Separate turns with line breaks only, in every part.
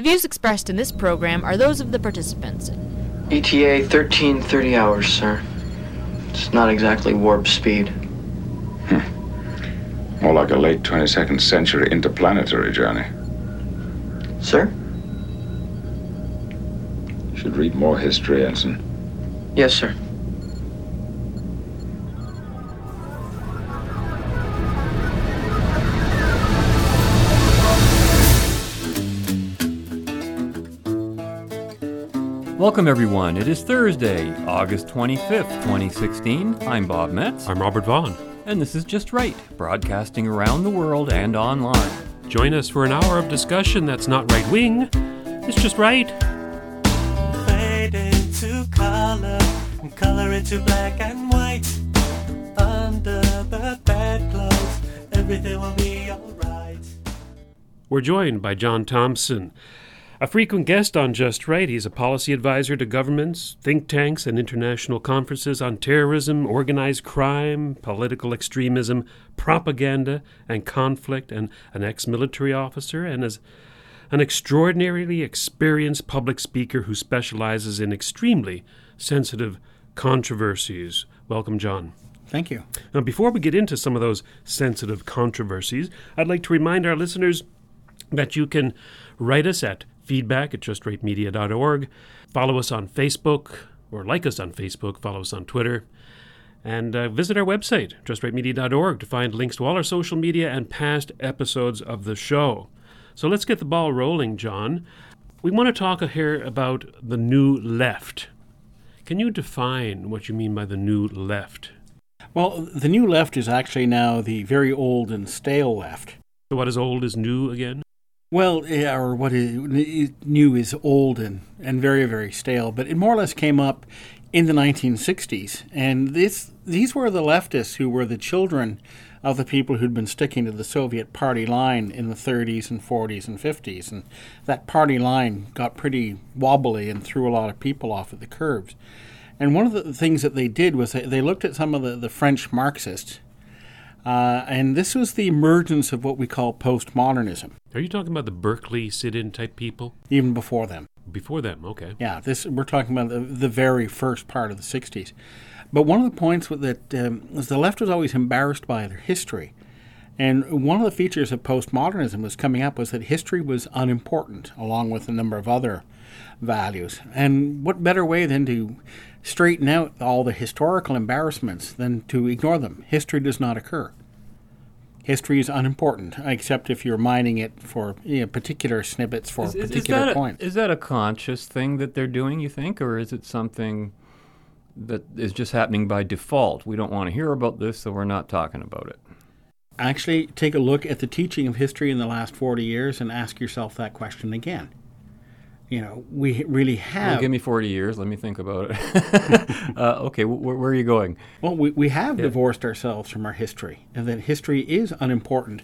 The views expressed in this program are those of the participants.
ETA 1330 hours, sir. It's not exactly warp speed. Hmm.
More like a late 22nd century interplanetary journey.
Sir?
Should read more history, Ensign.
Yes, sir.
Welcome, everyone. It is Thursday, August 25th, 2016. I'm Bob Metz.
I'm Robert Vaughn.
And this is Just Right, broadcasting around the world and online.
Join us for an hour of discussion that's not right wing, it's just right.
Fade into color, and color into black and white. Under the bedclothes, everything will be alright.
We're joined by John Thompson, a frequent guest on Just Right. He's a policy advisor to governments, think tanks, and international conferences on terrorism, organized crime, political extremism, propaganda, and conflict, and an ex military officer, and as an extraordinarily experienced public speaker who specializes in extremely sensitive controversies. Welcome, John.
Thank you.
Now, before we get into some of those sensitive controversies, I'd like to remind our listeners that you can write us at feedback at justrightmedia.org, follow us on Facebook, or like us on Facebook, follow us on Twitter, and uh, visit our website, justrightmedia.org, to find links to all our social media and past episodes of the show. So let's get the ball rolling, John. We want to talk here about the new left. Can you define what you mean by the new left?
Well, the new left is actually now the very old and stale left.
So what is old is new again?
Well, yeah, or what is new is old and, and very, very stale. But it more or less came up in the 1960s. And this these were the leftists who were the children of the people who'd been sticking to the Soviet party line in the 30s and 40s and 50s. And that party line got pretty wobbly and threw a lot of people off at the curves. And one of the things that they did was they, they looked at some of the, the French Marxists. Uh, and this was the emergence of what we call postmodernism.
Are you talking about the Berkeley sit-in type people?
Even before them.
Before them, okay.
Yeah, this we're talking about the, the very first part of the '60s. But one of the points that um, was the left was always embarrassed by their history, and one of the features of postmodernism was coming up was that history was unimportant, along with a number of other values. And what better way than to straighten out all the historical embarrassments than to ignore them? History does not occur. History is unimportant, except if you're mining it for you know, particular snippets for
Is,
a
is- is
particular
that a-
point.
is that a conscious thing that they're doing, you think, or is it something that is just happening by default? We don't want to hear about this, so we're not talking about it.
actually take a look at the teaching of history in the last 40 years and ask yourself that question again. You know, we really
Well,
have.
give me 40 years. Let me think about it. uh, okay, wh- wh- where are you going?
well, we, we have divorced ourselves from our history, and that history is unimportant.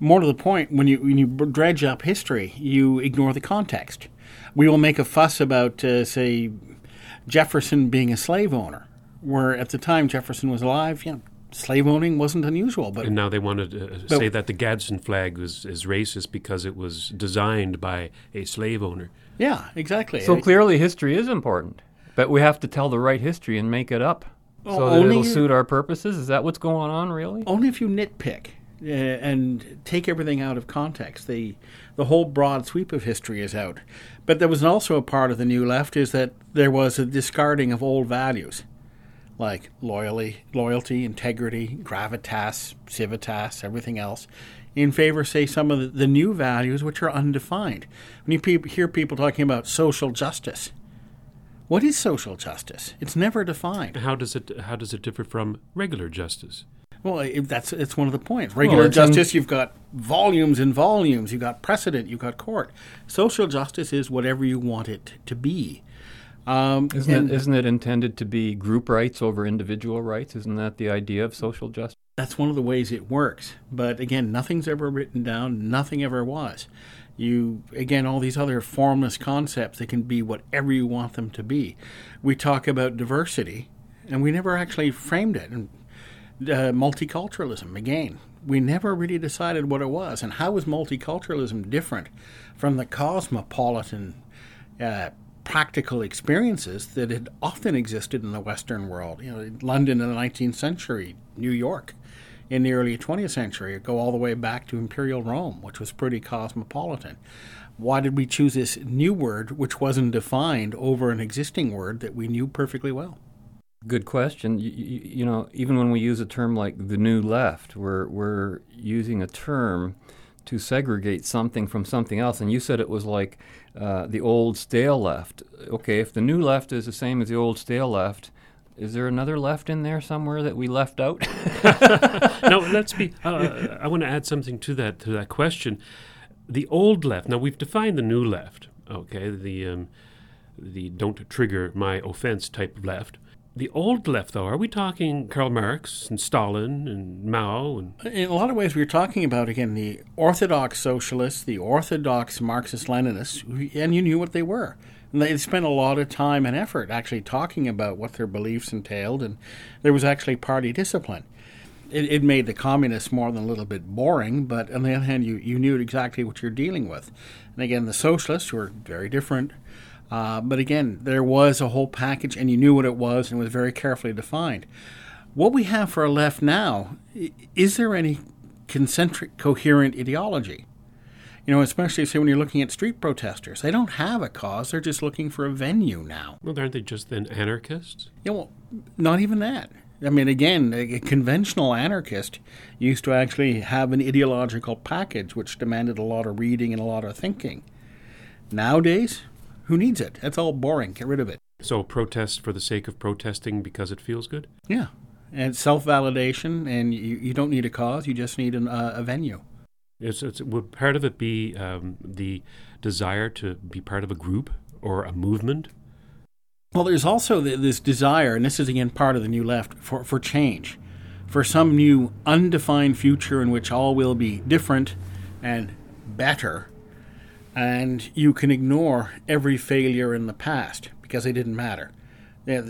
More to the point, when you when you dredge up history, you ignore the context. We will make a fuss about, uh, say, Jefferson being a slave owner, where at the time Jefferson was alive, you know, slave owning wasn't unusual. But
And now they want to uh, say that the Gadsden flag was, is racist because it was designed by a slave owner.
yeah, exactly.
So clearly, history is important, but we have to tell the right history and make it up so
Well,
that it'll suit our purposes. Is that what's going on, really?
only if you nitpick uh, and take everything out of context. The the whole broad sweep of history is out. But there was also a part of the new left is that there was a discarding of old values, like loyalty, loyalty, integrity, gravitas, civitas, everything else, in favor, say, some of the, new values which are undefined. When you hear people talking about social justice, what is social justice? It's never defined.
How does it how does it differ from regular justice?
Well, that's it's one of the points. Regular
in-
justice, you've got volumes and volumes. You've got precedent. You've got court. Social justice is whatever you want it to be. Um,
Isn't
and
it, isn't it intended to be group rights over individual rights? Isn't that the idea of social justice?
that's one of the ways it works. But again, nothing's ever written down. Nothing ever was. You again, all these other formless concepts. They can be whatever you want them to be. We talk about diversity, and we never actually framed it. And uh, multiculturalism again. we never really decided what it was. And how was multiculturalism different from the cosmopolitan uh, practical experiences that had often existed in the Western world? You know, London in the 19th century, New York in the early 20th century, go all the way back to Imperial Rome, which was pretty cosmopolitan. Why did we choose this new word, which wasn't defined, over an existing word that we knew perfectly well?
Good question. You, you, you, know, even when we use a term like the new left, we're, we're using a term to segregate something from something else. And you said it was like uh, the old stale left. Okay, if the new left is the same as the old stale left, is there another left in there somewhere that we left out?
no, let's be. Uh, I want to add something to that to that question. The old left. Now we've defined the new left. Okay, the um, the don't trigger my offense type left the old left, though, are we talking Karl Marx and Stalin and Mao? And
in a lot of ways, we are talking about again the orthodox socialists, the orthodox Marxist-Leninists, and you knew what they were. And they spent a lot of time and effort actually talking about what their beliefs entailed, and there was actually party discipline. It, it made the communists more than a little bit boring, but on the other hand, you, you knew exactly what you're dealing with. And again, the socialists were very different uh, but again, there was a whole package, and you knew what it was, and it was very carefully defined. What we have for a left now is there any concentric, coherent ideology? You know, especially say when you're looking at street protesters, they don't have a cause; they're just looking for a venue now.
Well, aren't they just then anarchists?
Yeah, well, not even that. I mean, again, a conventional anarchist used to actually have an ideological package which demanded a lot of reading and a lot of thinking. Nowadays, who needs it? That's all boring. Get rid of it.
So protest for the sake of protesting because it feels good?
Yeah. And self validation, and you, you don't need a cause, you just need an, uh, a venue.
It's, it's, would part of it be um, the desire to be part of a group or a movement?
Well, there's also this desire, and this is again part of the new left, for, for change, for some new undefined future in which all will be different and better and you can ignore every failure in the past because they didn't matter.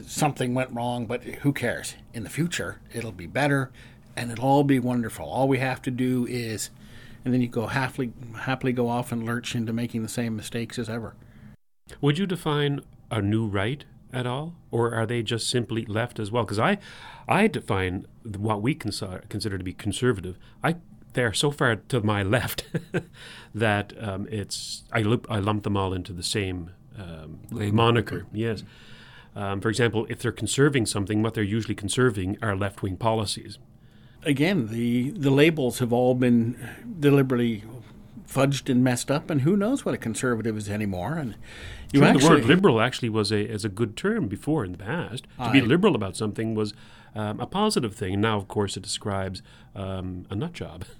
Something went wrong, but who cares? In the future, it'll be better and it'll all be wonderful. All we have to do is, and then you go happily, happily go off and lurch into making the same mistakes as ever.
Would you define a new right at all, or are they just simply left as well? Because I, I define what we consider, consider to be conservative. I they're so far to my left that um, it's I, loop, I lump them all into the same um, moniker. Yes. Um, for example, if they're conserving something, what they're usually conserving are left wing policies.
Again, the, the labels have all been deliberately fudged and messed up, and who knows what a conservative is anymore. And
you actually, the word liberal actually was a as a good term before in the past. To I, be liberal about something was um, a positive thing. Now, of course, it describes um, a nut job.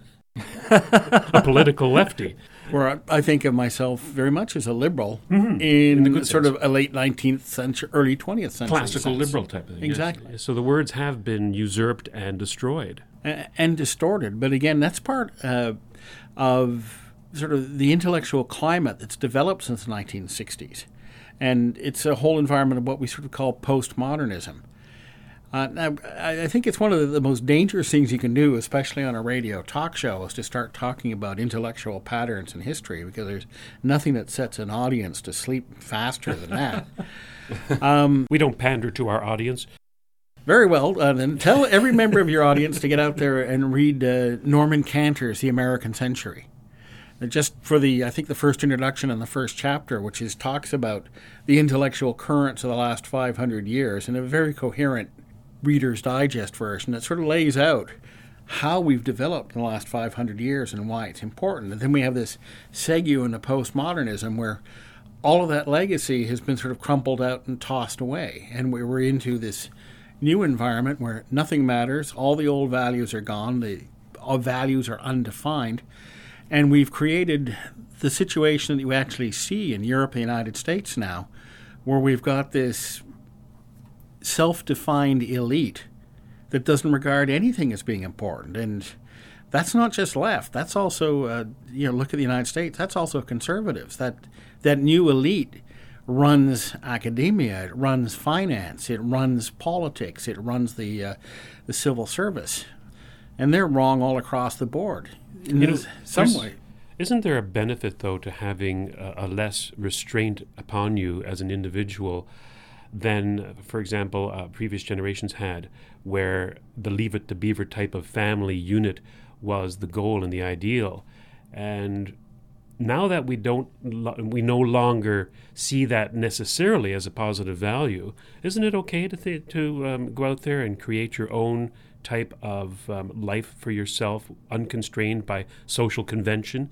a political lefty.
Where I think of myself very much as a liberal mm-hmm. in, in sort sense. of a late 19th century, early 20th century.
Classical sense. liberal type of thing.
Exactly.
Yes. So the words have been usurped and destroyed.
and distorted. But again, that's part uh, of sort of the intellectual climate that's developed since the 1960s. And it's a whole environment of what we sort of call postmodernism. Uh, I think it's one of the most dangerous things you can do, especially on a radio talk show, is to start talking about intellectual patterns in history because there's nothing that sets an audience to sleep faster than that.
um, we don't pander to our audience.
Very well. Uh, then tell every member of your audience to get out there and read uh, Norman Cantor's The American Century. Uh, just for the, I think the first introduction and the first chapter, which is talks about the intellectual currents of the last 500 years in a very coherent Reader's Digest version that sort of lays out how we've developed in the last 500 years and why it's important. And then we have this segue into postmodernism where all of that legacy has been sort of crumpled out and tossed away. And we're into this new environment where nothing matters, all the old values are gone, the values are undefined. And we've created the situation that you actually see in Europe and the United States now, where we've got this self defined elite that doesn't regard anything as being important. And that's not just left. That's also, uh, you know, look at the United States. That's also conservatives. That that new elite runs academia. It runs finance. It runs politics. It runs the uh, the civil service. and they're wrong all across the board. In
You know,
some way,
Isn't there a benefit, though, to having a, a less restraint upon you as an individual than, for example, uh, previous generations had, where the Leave It to Beaver type of family unit was the goal and the ideal? And now that we don't, we no longer see that necessarily as a positive value, isn't it okay to th- to um, go out there and create your own type of um, life for yourself, unconstrained by social convention?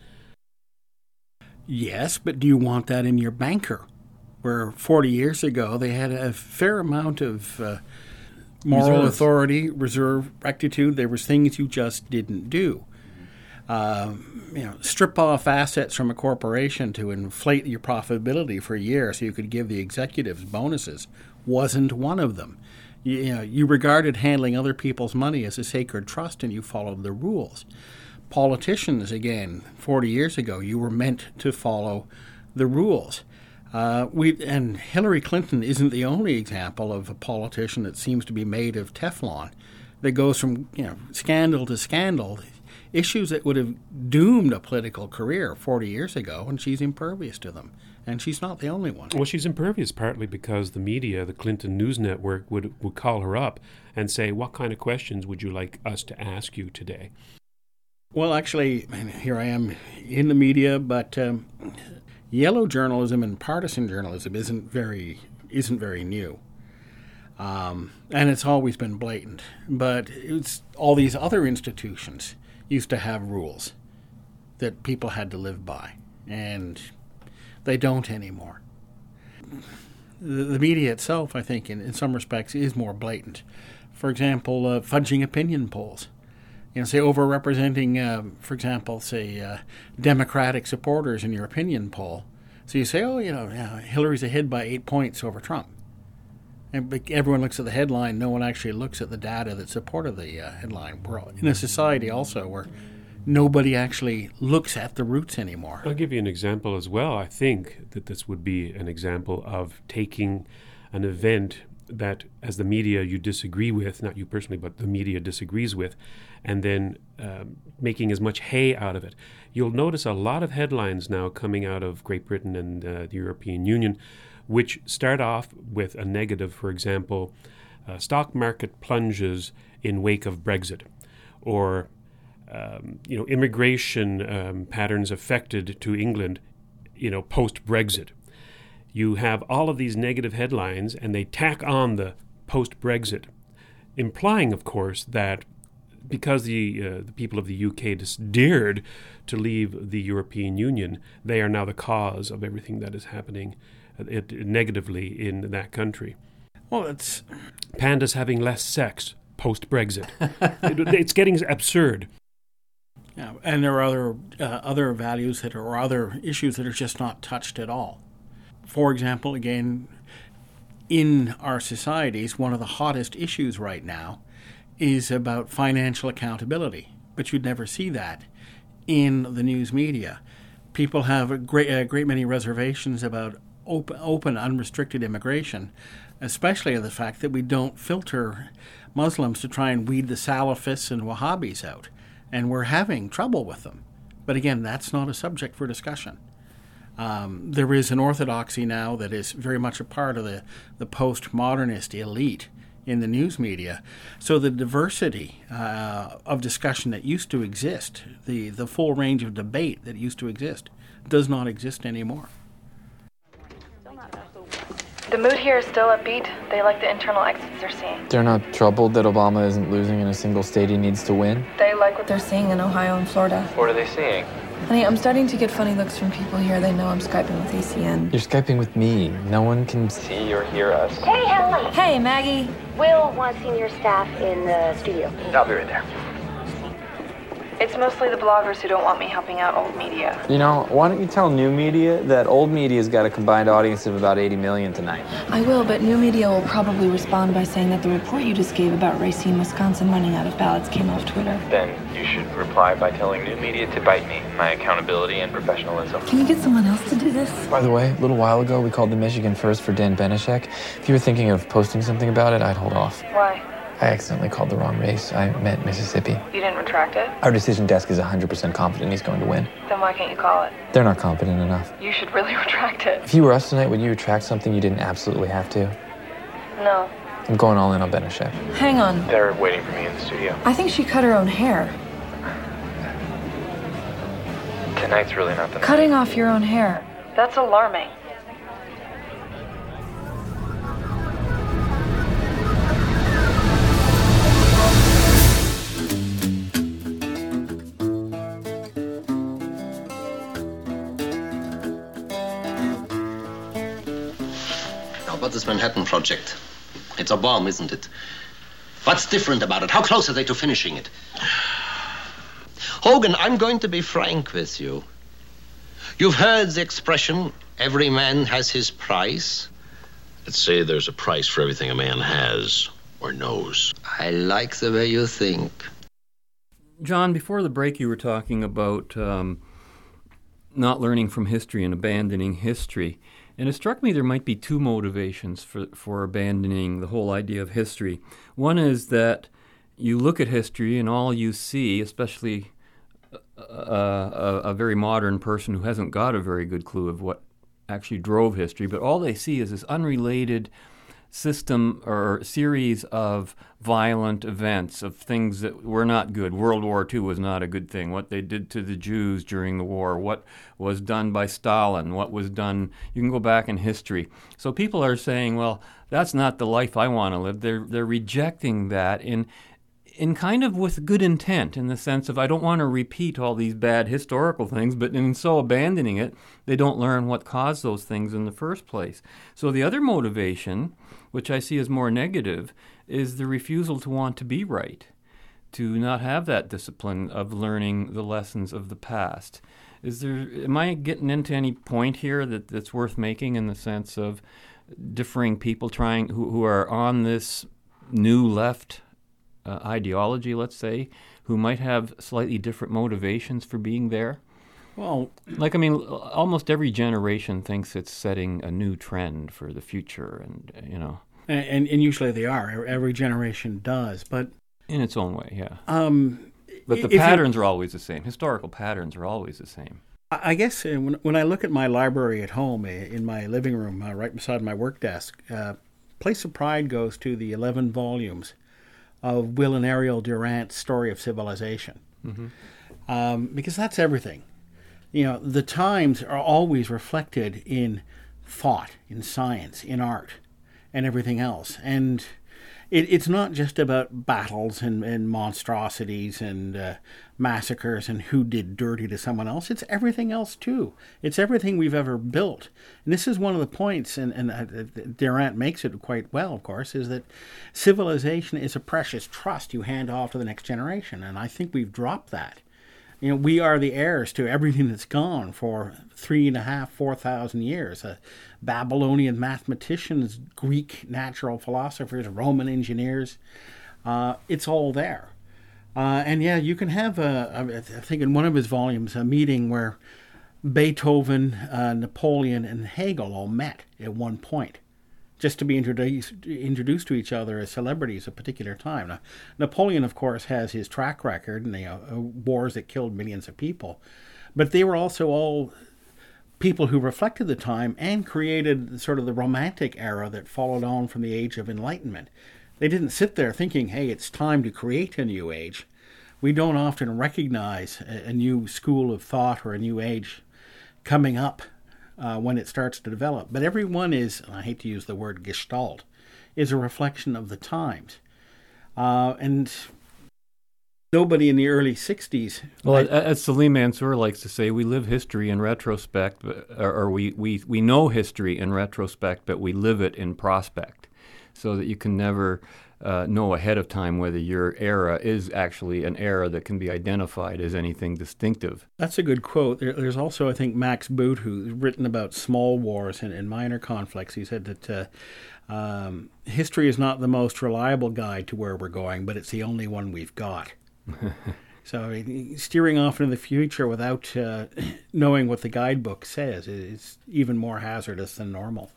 Yes, but do you want that in your banker? Where 40 years ago they had a fair amount of uh, moral
Reserves.
authority, reserve, rectitude. There was things you just didn't do. Um, you know, strip off assets from a corporation to inflate your profitability for a year so you could give the executives bonuses wasn't one of them. You, you know, you regarded handling other people's money as a sacred trust and you followed the rules politicians again 40 years ago you were meant to follow the rules uh, we and Hillary Clinton isn't the only example of a politician that seems to be made of Teflon that goes from you know scandal to scandal. Issues that would have doomed a political career 40 years ago and she's impervious to them. And she's not the only one.
Well, she's impervious partly because the media, the Clinton News Network, would would call her up and say, "What kind of questions would you like us to ask you today?"
Well, actually, here I am in the media, but um, yellow journalism and partisan journalism isn't very isn't very new, um, and it's always been blatant. But it's all these other institutions used to have rules that people had to live by, and they don't anymore. The, media itself, I think, in, in some respects, is more blatant. For example, uh, fudging opinion polls you know, say overrepresenting, uh, for example, say uh, Democratic supporters in your opinion poll. So you say, oh, you know, Hillary's ahead by eight points over Trump. And everyone looks at the headline. No one actually looks at the data that supported the uh, headline. We're in a society also where nobody actually looks at the roots anymore.
I'll give you an example as well. I think that this would be an example of taking an event that, as the media you disagree with, not you personally, but the media disagrees with, and then um, making as much hay out of it. You'll notice a lot of headlines now coming out of Great Britain and uh, the European Union, which start off with a negative. For example, uh, stock market plunges in wake of Brexit, or um, you know, immigration um, patterns affected to England, you know, post Brexit. You have all of these negative headlines, and they tack on the post Brexit, implying, of course, that because the uh, the people of the UK just dared to leave the European Union, they are now the cause of everything that is happening uh, it, negatively in that country.
Well, it's
Pandas having less sex post Brexit. it, it's getting absurd.
Yeah, and there are other uh, other values that are other issues that are just not touched at all. For example, again, in our societies, one of the hottest issues right now is about financial accountability, but you'd never see that in the news media. People have a great a great many reservations about open, open unrestricted immigration, especially the fact that we don't filter Muslims to try and weed the Salafists and Wahhabis out, and we're having trouble with them. But again, that's not a subject for discussion. Um, there is an orthodoxy now that is very much a part of the, the postmodernist elite in the news media. So the diversity uh, of discussion that used to exist, the, the full range of debate that used to exist, does not exist anymore.
The mood here is still upbeat. They like the internal exits they're seeing.
They're not troubled that Obama isn't losing in a single state he needs to win.
They like what they're seeing in Ohio and Florida.
What are they seeing?
Honey, I'm starting to get funny looks from people here. They know I'm Skyping with ACN.
You're Skyping with me. No one can
See or hear us.
Hey, Helen.
Hey, Maggie.
Will wants senior staff in the studio.
I'll be right there.
It's mostly the bloggers who don't want me helping out old media.
You know, why don't you tell new media that old media's got a combined audience of about 80 million tonight?
I will, but new media will probably respond by saying that the report you just gave about Racine, Wisconsin running out of ballots came off Twitter.
Then you should reply by telling new media to bite me, my accountability and professionalism.
Can you get someone else to do this?
By the way, a little while ago, we called the Michigan First for Dan Benishek. If you were thinking of posting something about it, I'd hold off.
Why?
I accidentally called the wrong race. I meant Mississippi.
You didn't retract it?
Our decision desk is 100% confident he's going to win.
Then why can't you call it?
They're not confident enough.
You should really retract it.
If you were us tonight, would you retract something you didn't absolutely have to?
No.
I'm going all in on Ben
Hang on.
They're waiting for me in the studio.
I think she cut her own hair.
Tonight's really not the night.
Cutting off your own hair. That's alarming.
Now, this Manhattan Project. It's a bomb, isn't it? What's different about it? How close are they to finishing it? Hogan, I'm going to be frank with you. You've heard the expression, every man has his price.
Let's say there's a price for everything a man has or knows.
I like the way you think.
John, before the break, you were talking about um, not learning from history and abandoning history. And it struck me there might be two motivations for, for abandoning the whole idea of history. One is that you look at history and all you see, especially a, a, a very modern person who hasn't got a very good clue of what actually drove history, but all they see is this unrelated system or series of violent events of things that were not good. World War II was not a good thing. What they did to the Jews during the war, what was done by Stalin, what was done. You can go back in history. So people are saying, well, that's not the life I want to live. They're they're rejecting that in in kind of with good intent in the sense of I don't want to repeat all these bad historical things, but in so abandoning it, they don't learn what caused those things in the first place. So the other motivation, which I see as more negative, is the refusal to want to be right, to not have that discipline of learning the lessons of the past. Is there am I getting into any point here that, that's worth making in the sense of differing people trying who, who are on this new left uh, ideology, let's say, who might have slightly different motivations for being there?
Well,
like I mean, almost every generation thinks it's setting a new trend for the future, and you know,
and and, and usually they are. Every generation does, but
in its own way, yeah.
Um,
but the patterns are always the same. Historical patterns are always the same.
I guess uh, when, when I look at my library at home, uh, in my living room, uh, right beside my work desk, uh, place of pride goes to the 11 volumes of Will and Ariel Durant's Story of Civilization.
Mm-hmm.
Um, because that's everything. You know, the times are always reflected in thought, in science, in art, and everything else. And it, it's not just about battles and, and monstrosities and uh, massacres and who did dirty to someone else. It's everything else too. It's everything we've ever built. And this is one of the points, and, and uh, Durant makes it quite well, of course, is that civilization is a precious trust you hand off to the next generation. And I think we've dropped that. You know, we are the heirs to everything that's gone for three and a half, four thousand years. Uh, Babylonian mathematicians, Greek natural philosophers, Roman engineers. Uh, it's all there. Uh, and yeah, you can have, a, I think in one of his volumes, a meeting where Beethoven, uh, Napoleon, and Hegel all met at one point just to be introduced introduced to each other as celebrities at a particular time. Now, Napoleon, of course, has his track record and the uh, wars that killed millions of people, but they were also all people who reflected the time and created sort of the romantic era that followed on from the age of enlightenment. They didn't sit there thinking, "Hey, it's time to create a new age." We don't often recognize a, new school of thought or a new age coming up uh, when it starts to develop. But everyone is, and I hate to use the word gestalt, is a reflection of the times. Uh, and nobody in the early 60s.
Well, I, as Salim Mansur likes to say, we live history in retrospect, or, or we, we, we know history in retrospect, but we live it in prospect. So that you can never uh, know ahead of time whether your era is actually an era that can be identified as anything distinctive.
That's a good quote. There, there's also, I think, Max Boot, who's written about small wars and, and minor conflicts. He said that uh, um, history is not the most reliable guide to where we're going, but it's the only one we've got. so steering off into the future without uh, knowing what the guidebook says is even more hazardous than normal.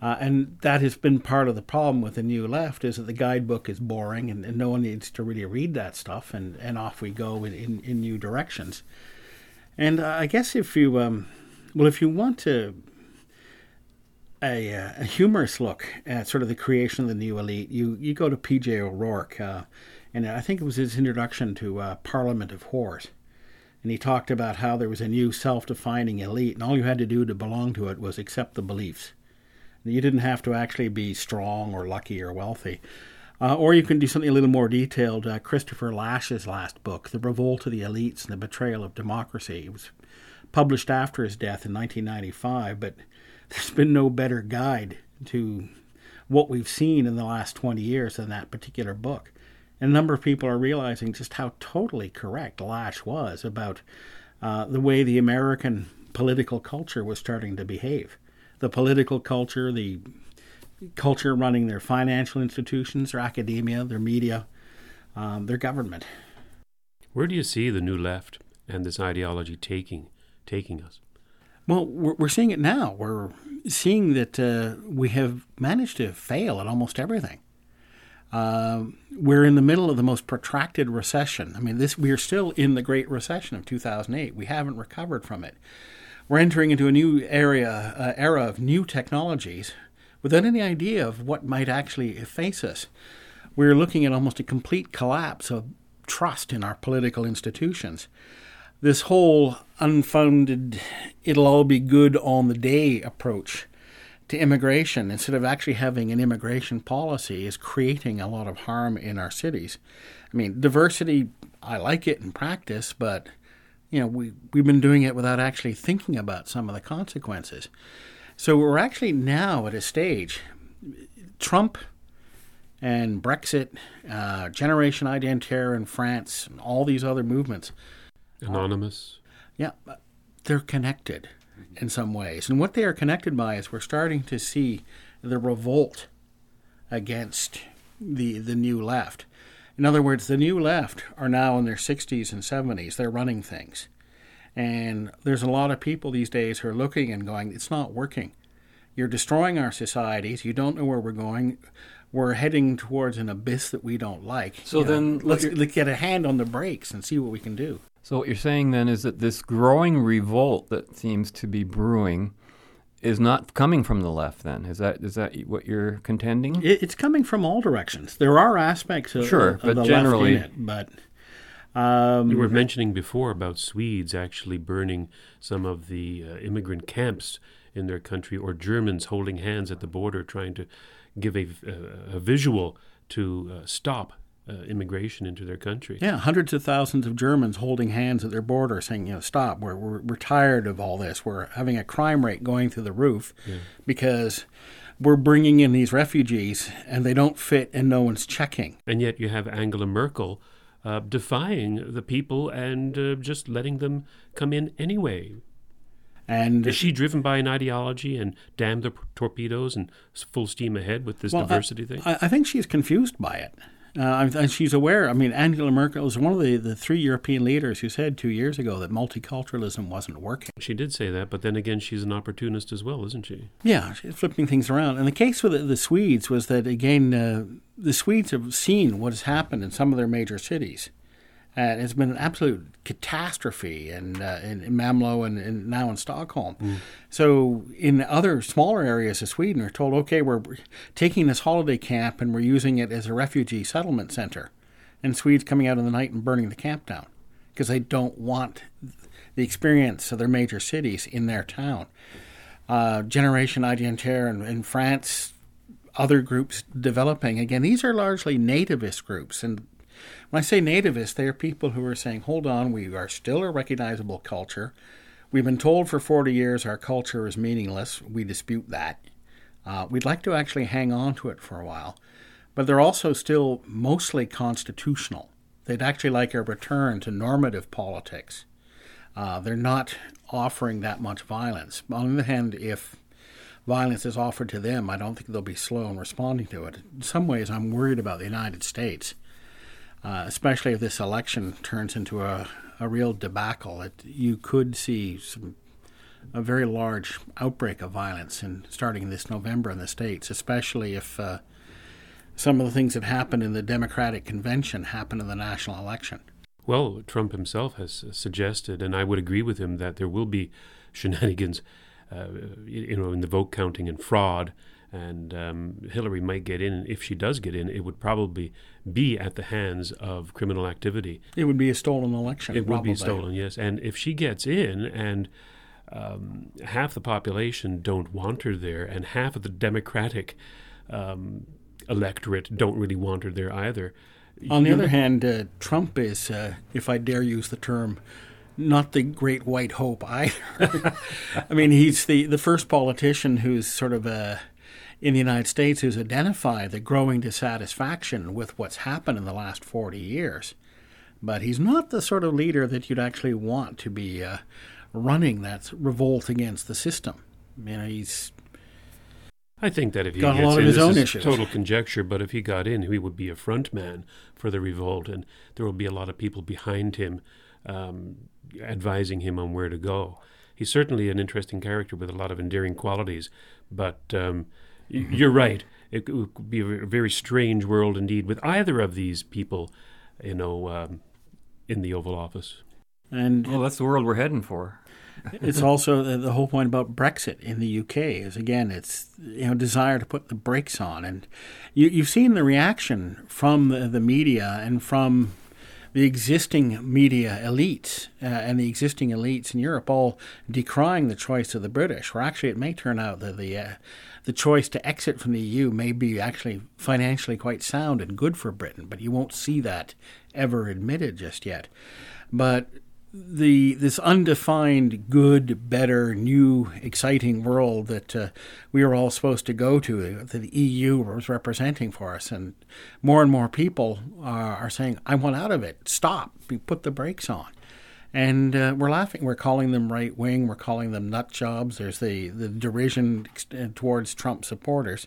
Uh, and that has been part of the problem with the new left is that the guidebook is boring and, and no one needs to really read that stuff and, and off we go in, in, in new directions. And uh, I guess if you, um, well, if you want to a, uh, a, humorous look at sort of the creation of the new elite, you, you go to P.J. O'Rourke, uh, and I think it was his introduction to uh, Parliament of Whores. And he talked about how there was a new self defining elite, and all you had to do to belong to it was accept the beliefs. You didn't have to actually be strong or lucky or wealthy. Uh, or you can do something a little more detailed. Uh, Christopher Lasch's last book, The Revolt of the Elites and the Betrayal of Democracy. It was published after his death in 1995, but there's been no better guide to what we've seen in the last 20 years than that particular book. And a number of people are realizing just how totally correct Lasch was about uh, the way the American political culture was starting to behave. The political culture, the culture running their financial institutions, their academia, their media, um, their government.
Where do you see the new left and this ideology taking taking us?
Well, we're, we're seeing it now. We're seeing that uh, we have managed to fail at almost everything. Uh, we're in the middle of the most protracted recession. I mean, this we're still in the Great Recession of 2008. We haven't recovered from it. We're entering into a new area uh, era of new technologies without any idea of what might actually face us. We're looking at almost a complete collapse of trust in our political institutions. This whole unfounded, it'll all be good on the day approach to immigration, instead of actually having an immigration policy, is creating a lot of harm in our cities. I mean, diversity, I like it in practice, but you know, we, we've been doing it without actually thinking about some of the consequences. So we're actually now at a stage. Trump and Brexit, uh, Generation Identitaire in France, and all these other movements.
Anonymous.
Yeah, they're connected in some ways. And what they are connected by is we're starting to see the revolt against the, the new left. In other words, the new left are now in their 60s and 70s. They're running things. And there's a lot of people these days who are looking and going, it's not working. You're destroying our societies. You don't know where we're going. We're heading towards an abyss that we don't like.
So
you
then
know, let's, let's get a hand on the brakes and see what we can do.
So what you're saying then is that this growing revolt that seems to be brewing is not coming from the left. Then is that is that what you're contending?
It, it's coming from all directions. There are aspects of,
sure,
of
but
the
generally,
left in it, but um,
you were mentioning before about Swedes actually burning some of the uh, immigrant camps in their country, or Germans holding hands at the border, trying to give a, a, a visual to uh, stop uh, immigration into their country.
Yeah, hundreds of thousands of Germans holding hands at their border, saying, "You know, stop. We're we're, we're tired of all this. We're having a crime rate going through the roof
yeah.
because." We're bringing in these refugees and they don't fit and no one's checking.
And yet you have Angela Merkel uh, defying the people and uh, just letting them come in anyway.
And
is she driven by an ideology and damn the torpedoes and full steam ahead with this
well,
diversity
I,
thing?
I, I think she's confused by it. Uh, and she's aware. I mean, Angela Merkel is one of the, the three European leaders who said two years ago that multiculturalism wasn't working.
She did say that, but then again, she's an opportunist as well, isn't she?
Yeah, she's flipping things around. And the case with the, the Swedes was that, again, uh, the Swedes have seen what has happened in some of their major cities. And it's been an absolute catastrophe in, uh, in, in Malmö and, and, now in Stockholm.
Mm.
So, in other smaller areas of Sweden, are told, okay, we're taking this holiday camp and we're using it as a refugee settlement center. And Swedes coming out in the night and burning the camp down because they don't want the experience of their major cities in their town. Uh, Generation Identitaire in, in France, other groups developing. Again, these are largely nativist groups, and when I say nativists, they are people who are saying, hold on, we are still a recognizable culture. We've been told for 40 years our culture is meaningless. We dispute that. Uh, we'd like to actually hang on to it for a while. But they're also still mostly constitutional. They'd actually like a return to normative politics. Uh, they're not offering that much violence. On the other hand, if violence is offered to them, I don't think they'll be slow in responding to it. In some ways, I'm worried about the United States uh, especially if this election turns into a, a real debacle, it, you could see some a very large outbreak of violence in starting this November in the states, especially if uh, some of the things that happened in the Democratic convention happen in the national election.
Well, Trump himself has suggested, and I would agree with him, that there will be shenanigans, uh, you know, in the vote counting and fraud. And um, Hillary might get in. If she does get in, it would probably be at the hands of criminal activity.
It would be a stolen election.
It
probably.
would be stolen, yes. And if she gets in, and um, half the population don't want her there, and half of the Democratic um, electorate don't really want her there either.
On the other hand, uh, Trump is, uh, if I dare use the term, not the great white hope either. I mean, he's the, the first politician who's sort of uh, in the United States who's identified the growing dissatisfaction with what's happened in the last 40 years. But he's not the sort of leader that you'd actually want to be uh, running that revolt against the system. You know, he's
I think that if he
got
gets
a lot
in,
his
this
own
is
issues.
total conjecture, but if he got in, he would be a front man for the revolt, and there will be a lot of people behind him um, advising him on where to go. He's certainly an interesting character with a lot of endearing qualities, but um,
Mm-hmm.
you're right. It would be a very strange world indeed with either of these people, you know, um, in the Oval Office.
And
well, that's the world we're heading for.
it's also the, the whole point about Brexit in the UK is again it's you know desire to put the brakes on, and you, you've seen the reaction from the, the media and from the existing media elites uh, and the existing elites in Europe all decrying the choice of the British. Where actually it may turn out that the uh, the choice to exit from the EU may be actually financially quite sound and good for Britain, but you won't see that ever admitted just yet. But the this undefined good, better, new, exciting world that uh, we are all supposed to go to, that the EU was representing for us, and more and more people are, saying, "I want out of it. Stop. Put the brakes on." And uh, we're laughing. We're calling them right wing. We're calling them nut jobs. There's the, the derision towards Trump supporters.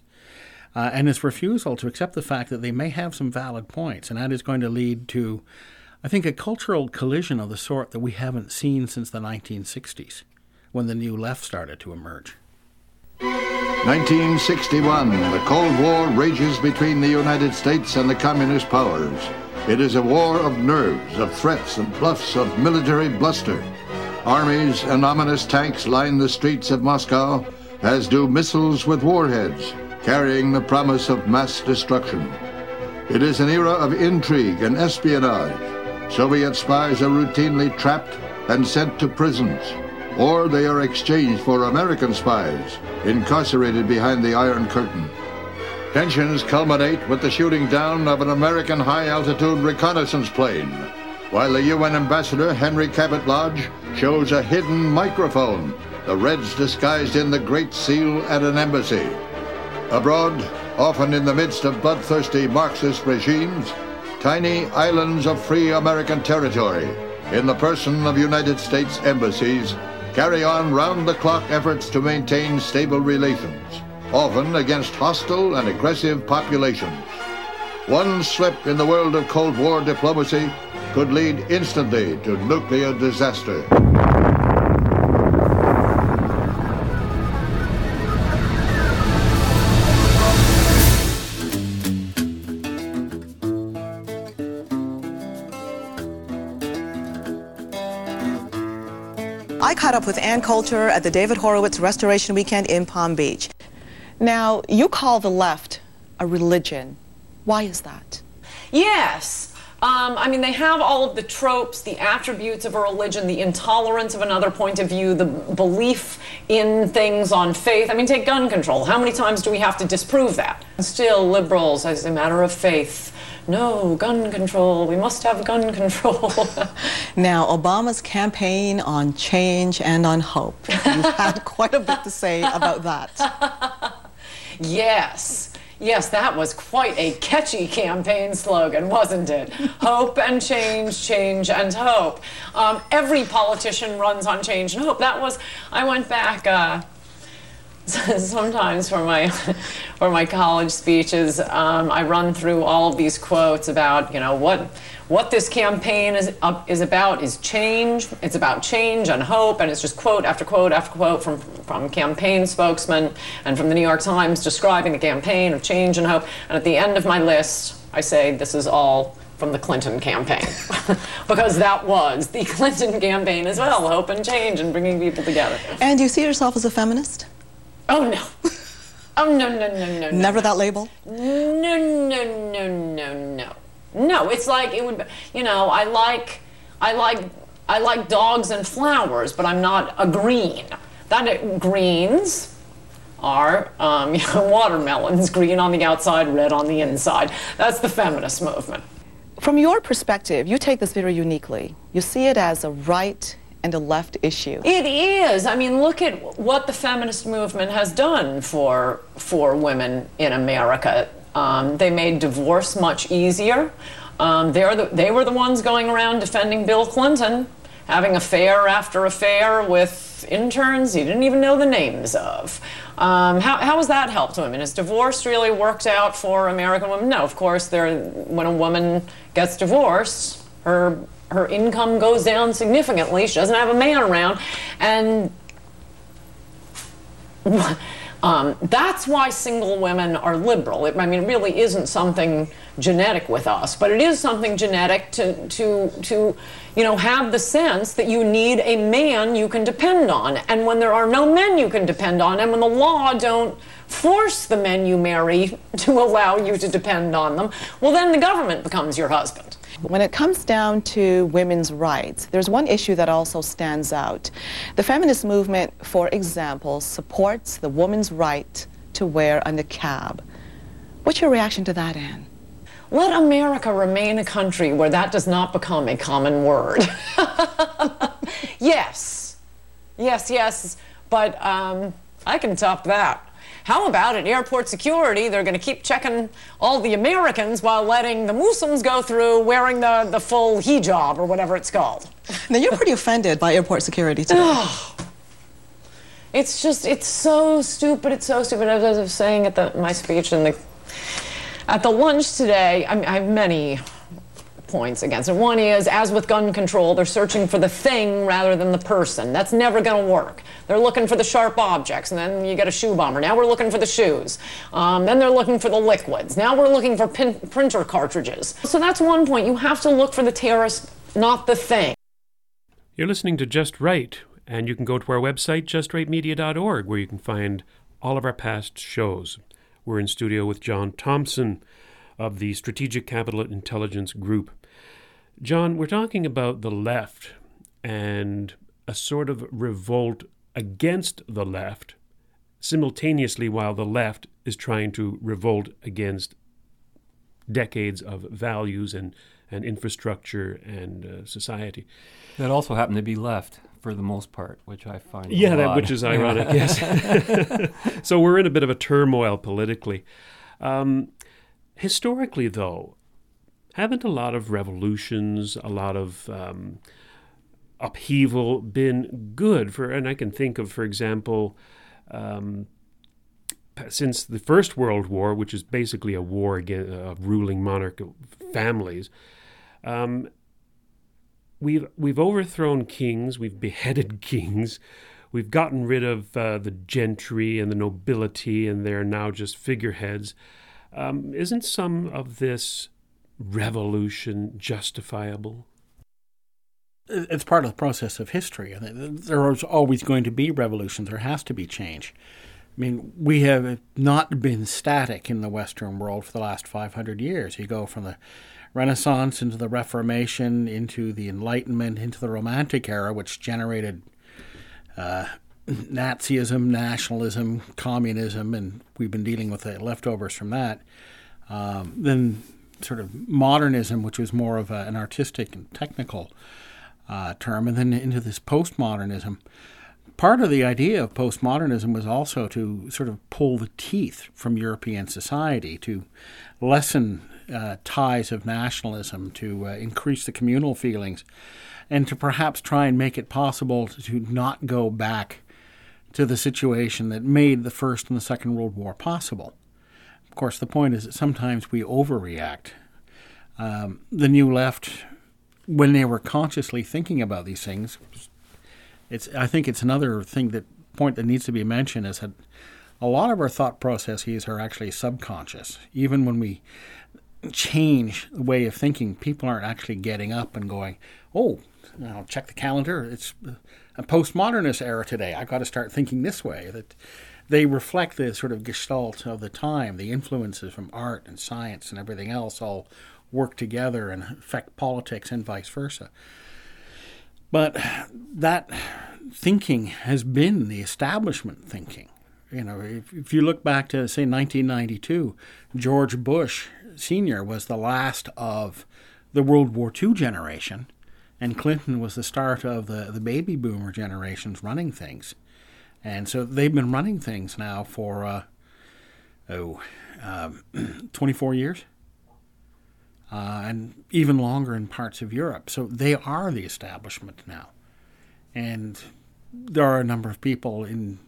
Uh, and his refusal to accept the fact that they may have some valid points. And that is going to lead to, I think, a cultural collision of the sort that we haven't seen since the 1960s, when the new left started to emerge.
1961. The Cold War rages between the United States and the Communist powers. It is a war of nerves, of threats and bluffs, of military bluster. Armies and ominous tanks line the streets of Moscow, as do missiles with warheads, carrying the promise of mass destruction. It is an era of intrigue and espionage. Soviet spies are routinely trapped and sent to prisons, or they are exchanged for American spies, incarcerated behind the Iron Curtain. Tensions culminate with the shooting down of an American high-altitude reconnaissance plane, while the UN ambassador Henry Cabot Lodge shows a hidden microphone, the Reds disguised in the Great Seal at an embassy. Abroad, often in the midst of bloodthirsty Marxist regimes, tiny islands of free American territory, in the person of United States embassies, carry on round-the-clock efforts to maintain stable relations, often against hostile and aggressive populations. One slip in the world of Cold War diplomacy could lead instantly to nuclear disaster.
Caught up with Ann Coulter at the David Horowitz Restoration Weekend in Palm Beach. Now, you call the left a religion. Why is that?
Yes. Um, I mean, they have all of the tropes, the attributes of a religion, the intolerance of another point of view, the belief in things on faith. I mean, take gun control. How many times do we have to disprove that? Still, liberals, as a matter of faith, no, gun control. We must have gun control.
Now, Obama's campaign on change and on hope. You've had quite a bit to say about that.
yes. Yes, that was quite a catchy campaign slogan, wasn't it? hope and change, change and hope. Um, every politician runs on change and hope. That was, I went back, uh, sometimes for my for my college speeches, um, I run through all of these quotes about you know what what this campaign is is about is change. It's about change and hope, and it's just quote after quote after quote from from campaign spokesmen and from the New York Times describing the campaign of change and hope. And at the end of my list, I say this is all from the Clinton campaign because that was the Clinton campaign as well, hope and change and bringing people together.
And you see yourself as a feminist?
Oh no. Oh no no no no. no
Never
no.
that label?
No no no no no. No, it's like it would be, you know, I like I like I like dogs and flowers, but I'm not a green. That greens are um, you know, watermelons, green on the outside, red on the inside. That's the feminist movement.
From your perspective, you take this very uniquely. You see it as a right and a left issue.
It is. I mean, look at what the feminist movement has done for for women in America. Um, they made divorce much easier. Um, they're the, they were the ones going around defending Bill Clinton, having affair after affair with interns he didn't even know the names of. Um, how, how has that helped women? Has divorce really worked out for American women? No, of course. When a woman gets divorced, her her income goes down significantly. She doesn't have a man around, and um, that's why single women are liberal. It, I mean, it really isn't something genetic with us, but it is something genetic to, to, to, you know, have the sense that you need a man you can depend on. And when there are no men you can depend on, and when the law don't force the men you marry to allow you to depend on them, well, then the government becomes your husband.
When it comes down to women's rights, there's one issue that also stands out. The feminist movement, for example, supports the woman's right to wear a niqab. What's your reaction to that, Anne?
Let America remain a country where that does not become a common word. yes, yes, yes, but um, I can top that. How about at airport security? They're going to keep checking all the Americans while letting the Muslims go through wearing the, the full hijab or whatever it's called.
Now, you're pretty offended by airport security today.
it's just, it's so stupid. It's so stupid. As I was saying at the, my speech in the, at the lunch today, I, I have many points against it. One is, as with gun control, they're searching for the thing rather than the person. That's never going to work. They're looking for the sharp objects, and then you get a shoe bomber. Now we're looking for the shoes. Um, then they're looking for the liquids. Now we're looking for pin- printer cartridges. So that's one point. You have to look for the terrorist, not the thing.
You're listening to Just Right, and you can go to our website, justrightmedia.org, where you can find all of our past shows. We're in studio with John Thompson of the Strategic Capital Intelligence Group. John, we're talking about the left and a sort of revolt against the left simultaneously while the left is trying to revolt against decades of values and, and infrastructure and uh, society.
That also happened to be left for the most part, which I find
yeah, that, which is ironic. yes. so we're in a bit of a turmoil politically. Um, historically, though, haven't a lot of revolutions, a lot of um, upheaval been good for? And I can think of, for example, um, since the First World War, which is basically a war against uh, ruling monarch families, um, we've we've overthrown kings, we've beheaded kings, we've gotten rid of uh, the gentry and the nobility, and they're now just figureheads. Um, isn't some of this revolution justifiable?
It's part of the process of history. There is always going to be revolutions. There has to be change. I mean, we have not been static in the Western world for the last 500 years. You go from the Renaissance into the Reformation, into the Enlightenment, into the Romantic era, which generated uh, Nazism, nationalism, communism, and we've been dealing with the leftovers from that. Um, then, sort of modernism, which was more of a, an artistic and technical uh, term, and then into this postmodernism. Part of the idea of postmodernism was also to sort of pull the teeth from European society, to lessen uh, ties of nationalism, to uh, increase the communal feelings, and to perhaps try and make it possible to not go back to the situation that made the First and the Second World War possible. Of course, the point is that sometimes we overreact. Um, the New Left, when they were consciously thinking about these things, it's I think it's another thing that point that needs to be mentioned is that a lot of our thought processes are actually subconscious. Even when we change the way of thinking, people aren't actually getting up and going, "Oh, I'll check the calendar. It's a postmodernist era today. I've got to start thinking this way." That they reflect the sort of gestalt of the time, the influences from art and science and everything else all work together and affect politics and vice versa. But that thinking has been the establishment thinking. You know, if, if you look back to, say, 1992, George Bush Sr. was the last of the World War II generation, and Clinton was the start of the, the baby boomer generations running things. And so they've been running things now for, uh, oh, um, 24 years. Uh, and even longer in parts of Europe. So they are the establishment now. And there are a number of people in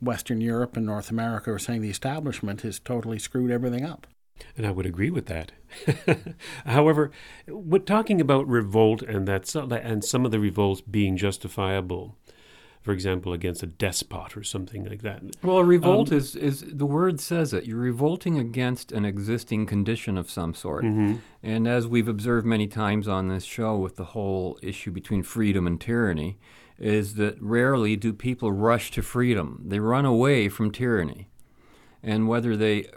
Western Europe and North America who are saying the establishment has totally screwed everything up.
And I would agree with that. However, we're talking about revolt and that and some of the revolts being justifiable for example, against a despot or something like that.
Well, a revolt um, is, is the word says it. You're revolting against an existing condition of some sort.
Mm-hmm.
And as we've observed many times on this show with the whole issue between freedom and tyranny, is that rarely do people rush to freedom. They run away from tyranny. And whether they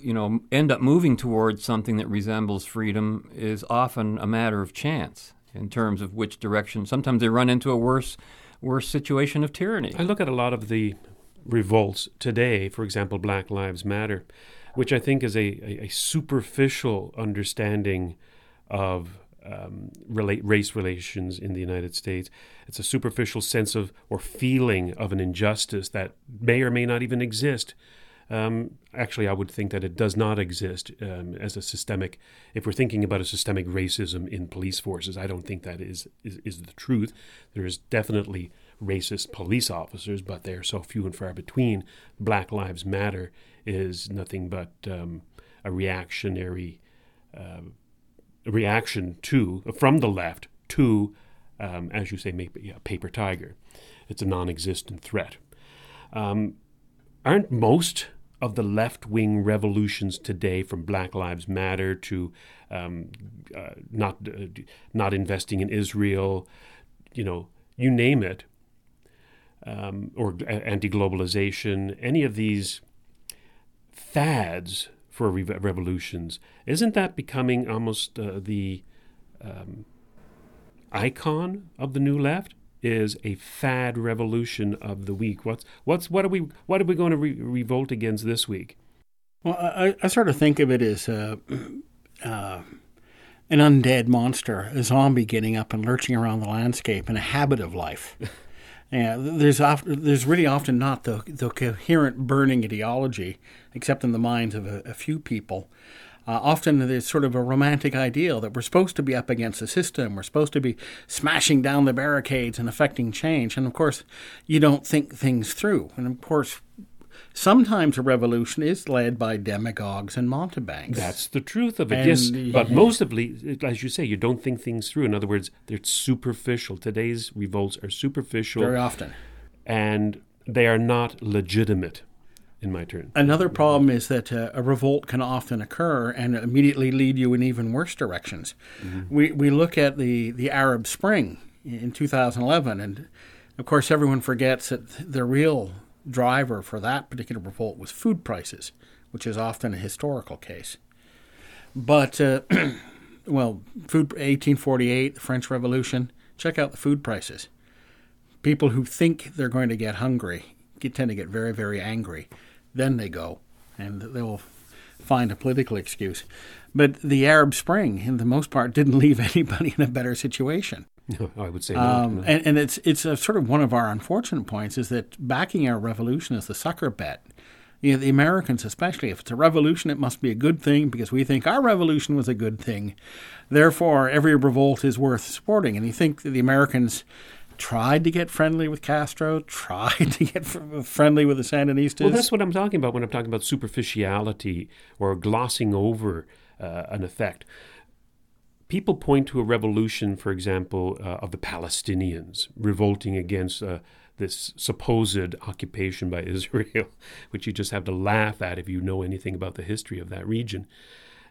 you know end up moving towards something that resembles freedom is often a matter of chance in terms of which direction. Sometimes they run into a worse worse situation of tyranny.
I look at a lot of the revolts today, for example, Black Lives Matter, which I think is a, a, a superficial understanding of um, relate, race relations in the United States. It's a superficial sense of or feeling of an injustice that may or may not even exist. Um, actually, I would think that it does not exist um, as a systemic. If we're thinking about a systemic racism in police forces, I don't think that is, is, is the truth. There is definitely racist police officers, but they are so few and far between. Black Lives Matter is nothing but um, a reactionary uh, reaction to from the left to, um, as you say, maybe yeah, paper tiger. It's a non-existent threat. Um, aren't most of the left wing revolutions today, from Black Lives Matter to um, uh, not uh, not investing in Israel, you know, you name it, um, or anti globalization, any of these fads for re- revolutions, isn't that becoming almost uh, the um, icon of the new left? Is a fad revolution of the week. What's what's what are we what are we going to re- revolt against this week?
Well, I, I sort of think of it as uh, uh, an undead monster, a zombie getting up and lurching around the landscape in a habit of life. yeah, there's often, there's really often not the the coherent burning ideology, except in the minds of a, a few people. Uh, often there's sort of a romantic ideal that we're supposed to be up against the system, we're supposed to be smashing down the barricades and affecting change. And of course, you don't think things through. And of course, sometimes a revolution is led by demagogues and mountebanks.
That's the truth of it. And yes, but mostly, as you say, you don't think things through. In other words, they're superficial. Today's revolts are superficial.
Very often.
And they are not legitimate in my turn.
Another problem is that uh, a revolt can often occur and immediately lead you in even worse directions. Mm-hmm. We, we look at the, the Arab Spring in 2011, and of course, everyone forgets that the real driver for that particular revolt was food prices, which is often a historical case. But, uh, well, food 1848, the French Revolution, check out the food prices. People who think they're going to get hungry get, tend to get very, very angry then they go, and they will find a political excuse. But the Arab Spring, in the most part, didn't leave anybody in a better situation.
No, I would say
um,
not.
And, and, it's it's sort of one of our unfortunate points is that backing our revolution is the sucker bet. You know, the Americans, especially, if it's a revolution, it must be a good thing because we think our revolution was a good thing. Therefore, every revolt is worth supporting. And you think that the Americans tried to get friendly with Castro, tried to get friendly with the Sandinistas.
Well, that's what I'm talking about when I'm talking about superficiality or glossing over uh, an effect. People point to a revolution, for example, uh, of the Palestinians revolting against uh, this supposed occupation by Israel, which you just have to laugh at if you know anything about the history of that region.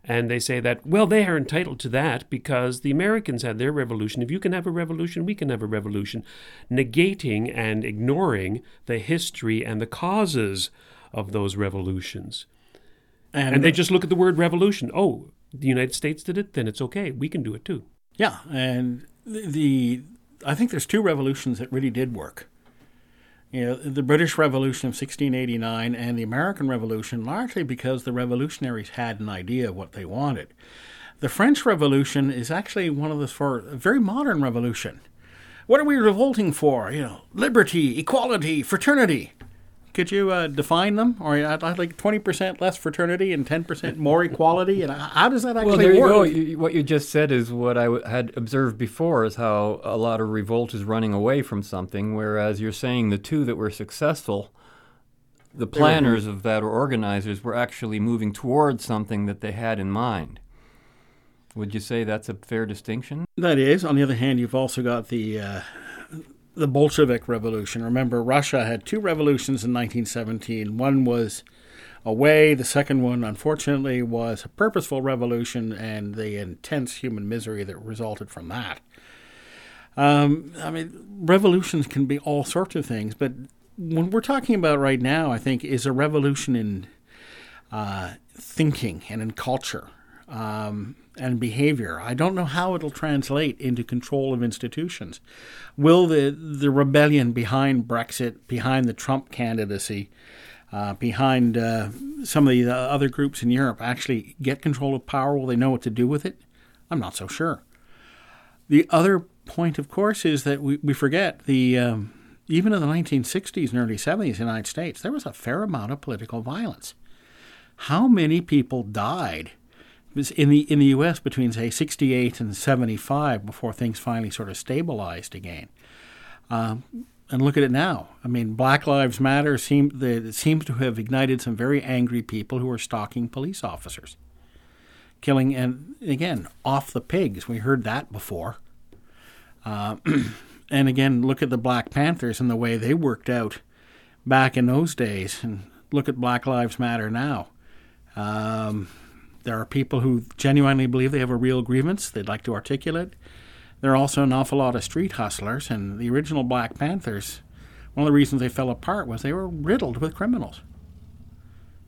And they say that, well, they are entitled to that because the Americans had their revolution. If you can have a revolution, we can have a revolution, negating and ignoring the history and the causes of those revolutions. And, and they uh, just look at the word revolution. Oh, the United States did it, then it's okay. We can do it too.
Yeah, and the, the I think there's two revolutions that really did work. You know, the British Revolution of 1689 and the American Revolution, largely because the revolutionaries had an idea of what they wanted. The French Revolution is actually one of the for a very modern revolution. What are we revolting for? You know, liberty, equality, fraternity. Could you uh, define them? Or I'd, I'd like twenty percent less fraternity and ten percent more equality. And how does that actually
well, there you
work?
go. You, what you just said is what I w- had observed before: is how a lot of revolt is running away from something, whereas you're saying the two that were successful, the planners of that or organizers, were actually moving towards something that they had in mind. Would you say that's a fair distinction?
That is. On the other hand, you've also got the uh, the Bolshevik Revolution. Remember, Russia had two revolutions in 1917. One was a way, the second one, unfortunately, was a purposeful revolution and the intense human misery that resulted from that. Um, I mean, revolutions can be all sorts of things, but what we're talking about right now, I think, is a revolution in uh, thinking and in culture. Um, and behavior. I don't know how it'll translate into control of institutions. Will the the rebellion behind Brexit, behind the Trump candidacy, uh, behind uh, some of the other groups in Europe actually get control of power? Will they know what to do with it? I'm not so sure. The other point, of course, is that we, we forget the um, even in the 1960s and early 70s in the United States, there was a fair amount of political violence. How many people died in the in the U.S. between say 68 and 75 before things finally sort of stabilized again. Um, and look at it now. I mean, Black Lives Matter seem the, seems to have ignited some very angry people who are stalking police officers, killing and again off the pigs. We heard that before. Uh, and again, look at the Black Panthers and the way they worked out back in those days, and look at Black Lives Matter now. Um, there are people who genuinely believe they have a real grievance they'd like to articulate. There are also an awful lot of street hustlers, and the original Black Panthers, one of the reasons they fell apart was they were riddled with criminals.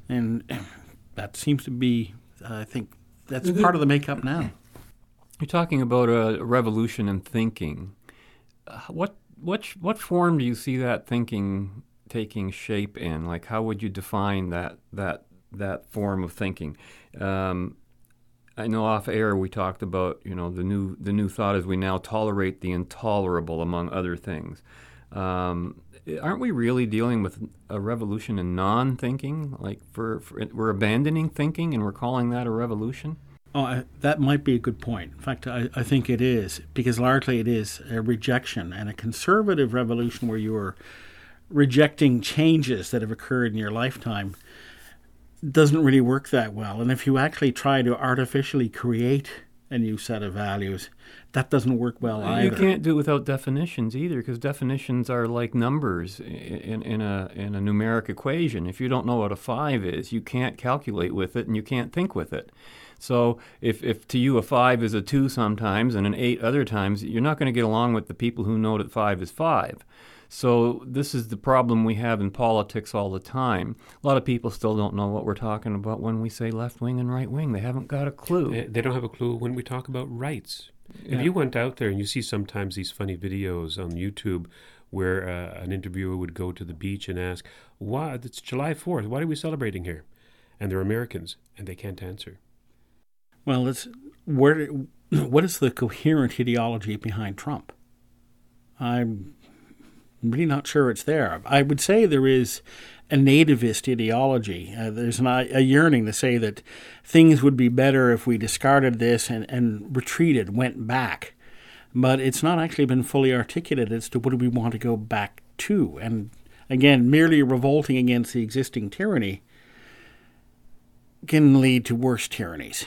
And that seems to be, I think, that's part of the makeup now.
You're talking about a revolution in thinking. Uh, what what what form do you see that thinking taking shape in? Like, how would you define that that that form of thinking? Um, I know off air we talked about you know the new the new thought is we now tolerate the intolerable among other things. Um, aren't we really dealing with a revolution in non-thinking? Like for, for we're abandoning thinking and we're calling that a revolution.
Oh, I, that might be a good point. In fact, I, I think it is because largely it is a rejection and a conservative revolution where you are rejecting changes that have occurred in your lifetime doesn't really work that well. And if you actually try to artificially create a new set of values, that doesn't work well either.
You can't do it without definitions either, because definitions are like numbers in, in a in a numeric equation. If you don't know what a five is, you can't calculate with it, and you can't think with it. So if, if to you a five is a two sometimes and an eight other times, you're not going to get along with the people who know that five is five. So this is the problem we have in politics all the time. A lot of people still don't know what we're talking about when we say left wing and right wing. They haven't got a clue.
They don't have a clue when we talk about rights.
Yeah.
If you went out there and you see sometimes these funny videos on YouTube where uh, an interviewer would go to the beach and ask, "Why? It's July Fourth. What are we celebrating here?" And they're Americans, and they can't answer.
Well, it's where. What is the coherent ideology behind Trump? I'm really not sure it's there. I would say there is a nativist ideology. Uh, there's an, a yearning to say that things would be better if we discarded this and, and retreated, went back. but it's not actually been fully articulated as to what do we want to go back to. And again, merely revolting against the existing tyranny can lead to worse tyrannies.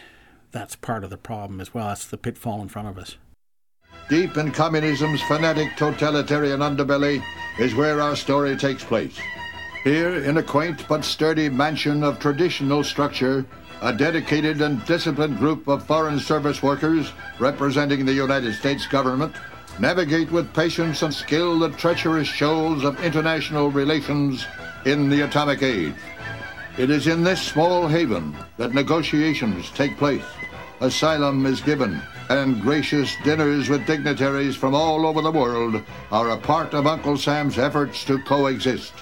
That's part of the problem as well. That's the pitfall in front of us.
Deep in communism's fanatic totalitarian underbelly is where our story takes place. Here, in a quaint but sturdy mansion of traditional structure, a dedicated and disciplined group of Foreign Service workers representing the United States government navigate with patience and skill the treacherous shoals of international relations in the atomic age. It is in this small haven that negotiations take place, asylum is given, and gracious dinners with dignitaries from all over the world are a part of Uncle Sam's efforts to coexist.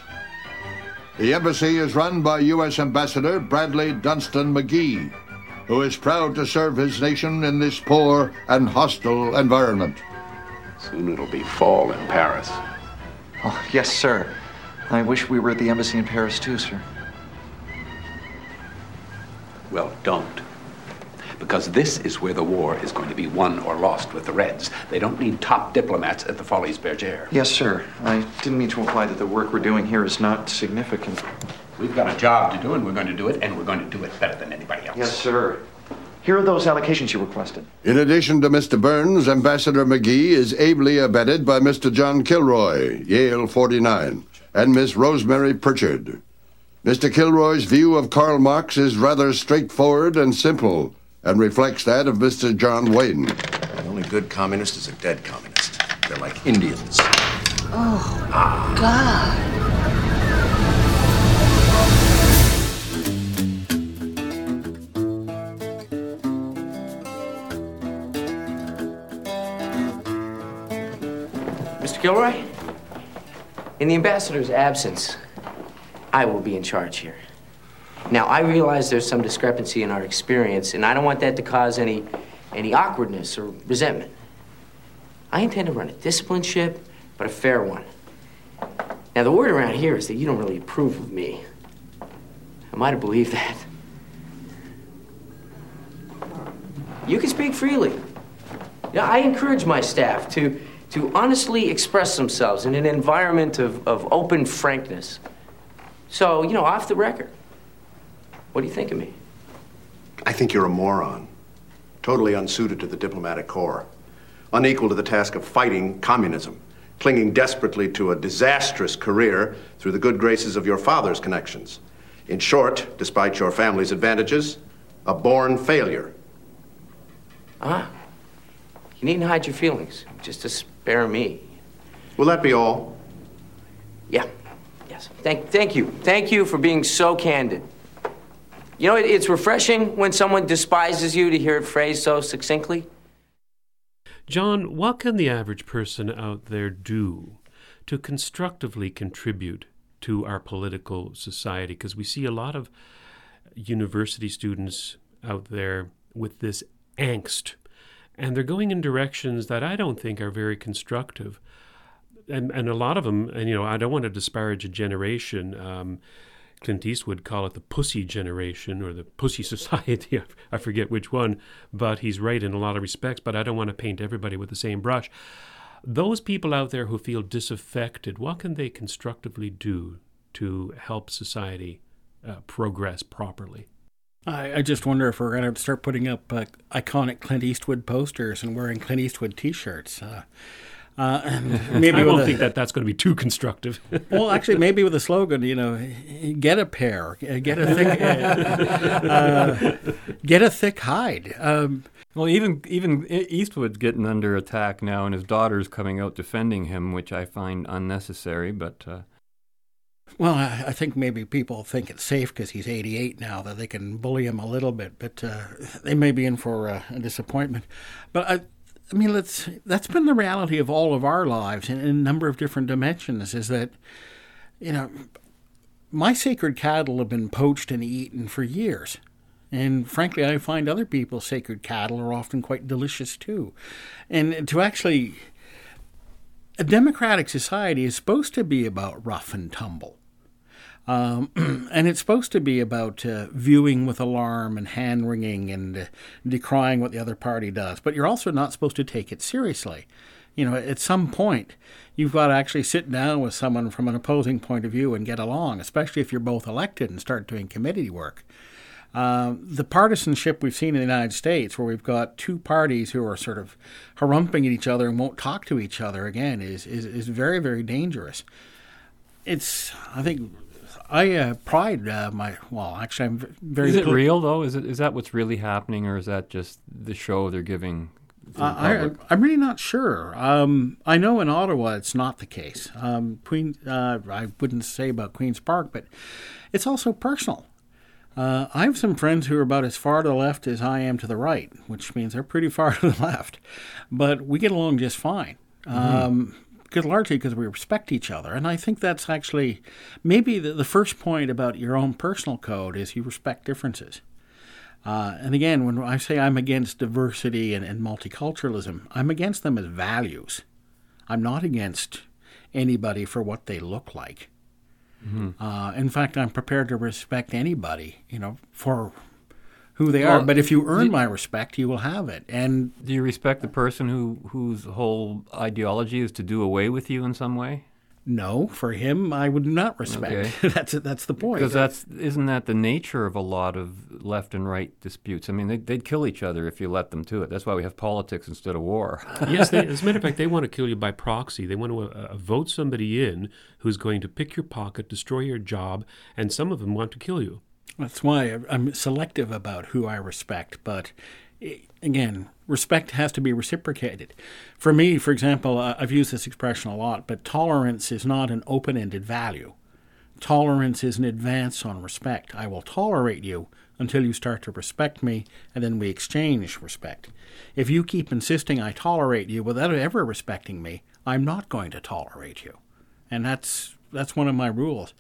The embassy is run by U.S. Ambassador Bradley Dunstan McGee, who is proud to serve his nation in this poor and hostile environment.
Soon it'll be fall in Paris.
Oh, yes, sir. I wish we were at the embassy in Paris too, sir.
Well, don't. Because this is where the war is going to be won or lost with the Reds. They don't need top diplomats at the Folies Bergère.
Yes, sir. I didn't mean to imply that the work we're doing here is not significant.
We've got a job to do, and we're going to do it, and we're going to do it better than anybody else.
Yes, sir. Here are those allocations you requested.
In addition to Mr. Burns, Ambassador McGee is ably abetted by Mr. John Kilroy, Yale 49, and Miss Rosemary Pritchard. Mr. Kilroy's view of Karl Marx is rather straightforward and simple, and reflects that of Mr. John Wayne.
The only good communist is a dead communist. They're like Indians.
Oh, ah. God.
Mr. Gilroy, in the ambassador's absence, I will be in charge here. Now, I realize there's some discrepancy in our experience, and I don't want that to cause any, any awkwardness or resentment. I intend to run a disciplined ship, but a fair one. Now, the word around here is that you don't really approve of me. Am I to believe that? You can speak freely. Yeah, I encourage my staff to, to honestly express themselves in an environment of, of open frankness. So, you know, off the record, what do you think of me?
I think you're a moron. Totally unsuited to the diplomatic corps. Unequal to the task of fighting communism. Clinging desperately to a disastrous career through the good graces of your father's connections. In short, despite your family's advantages, a born failure.
Ah, you needn't hide your feelings, just to spare me.
Will that be all?
Yeah, yes. Thank, thank you. Thank you for being so candid. You know, it, it's refreshing when someone despises you to hear it phrased so succinctly.
John, what can the average person out there do to constructively contribute to our political society? Because we see a lot of university students out there with this angst, and they're going in directions that I don't think are very constructive. And, and a lot of them, and you know, I don't want to disparage a generation. Um, Clint Eastwood call it the pussy generation or the pussy society. I forget which one, but he's right in a lot of respects. But I don't want to paint everybody with the same brush. Those people out there who feel disaffected, what can they constructively do to help society uh, progress properly?
I, I, just wonder if we're going to start putting up uh, iconic Clint Eastwood posters and wearing Clint Eastwood T-shirts. Uh, uh,
maybe I don't a, think that that's going to be too constructive.
well, actually, maybe with a slogan, you know, get a pair, get a thick, uh, get a thick hide. Um,
well, even even Eastwood's getting under attack now, and his daughter's coming out defending him, which I find unnecessary. But uh,
well, I, I, think maybe people think it's safe because he's 88 now that they can bully him a little bit, but uh, they may be in for a disappointment. But I I mean, let's, that's been the reality of all of our lives in, in a number of different dimensions is that, you know, my sacred cattle have been poached and eaten for years. And frankly, I find other people's sacred cattle are often quite delicious too. And to actually, a democratic society is supposed to be about rough and tumble. Um, and it's supposed to be about uh, viewing with alarm and hand wringing and uh, decrying what the other party does. But you're also not supposed to take it seriously. You know, at some point, you've got to actually sit down with someone from an opposing point of view and get along, especially if you're both elected and start doing committee work. Um, the partisanship we've seen in the United States, where we've got two parties who are sort of harumping at each other and won't talk to each other again, is is, is very very dangerous. It's I think I uh, pride uh, my well actually I'm very.
Is it
pol-
real though? Is it is that what's really happening, or is that just the show they're giving? the
Uh, I, I'm really not sure. Um, I know in Ottawa it's not the case. Um, Queen, uh, I wouldn't say about Queens Park, but it's also personal. Uh, I have some friends who are about as far to the left as I am to the right, which means they're pretty far to the left. But we get along just fine. Um, because largely because we respect each other, and I think that's actually maybe the, the first point about your own personal code is you respect differences. Uh, and again, when I say I'm against diversity and, and multiculturalism, I'm against them as values. I'm not against anybody for what they look like. Uh, in fact, I'm prepared to respect anybody, you know, for who they are. But if you earn
the-
my respect, you will have it. And
Do you respect the person who whose whole ideology is to do away with you in some way?
no, for him, I would not respect.
Okay.
that's that's the point.
Because that's isn't that the nature of a lot of left and right disputes? I mean, they, they'd kill each other if you let them to it. That's why we have politics instead of war.
yes, they, as a matter of fact, they want to kill you by proxy. They want to uh, vote somebody in who's going to pick your pocket, destroy your job, and some of them want to kill you.
That's why I'm selective about who I respect. But eh, again, respect has to be reciprocated. For me, for example, I've used this expression a lot, but tolerance is not an open ended value. Tolerance is an advance on respect. I will tolerate you until you start to respect me, and then we exchange respect. If you keep insisting I tolerate you without ever respecting me, I'm not going to tolerate you. And that's that's one of my rules.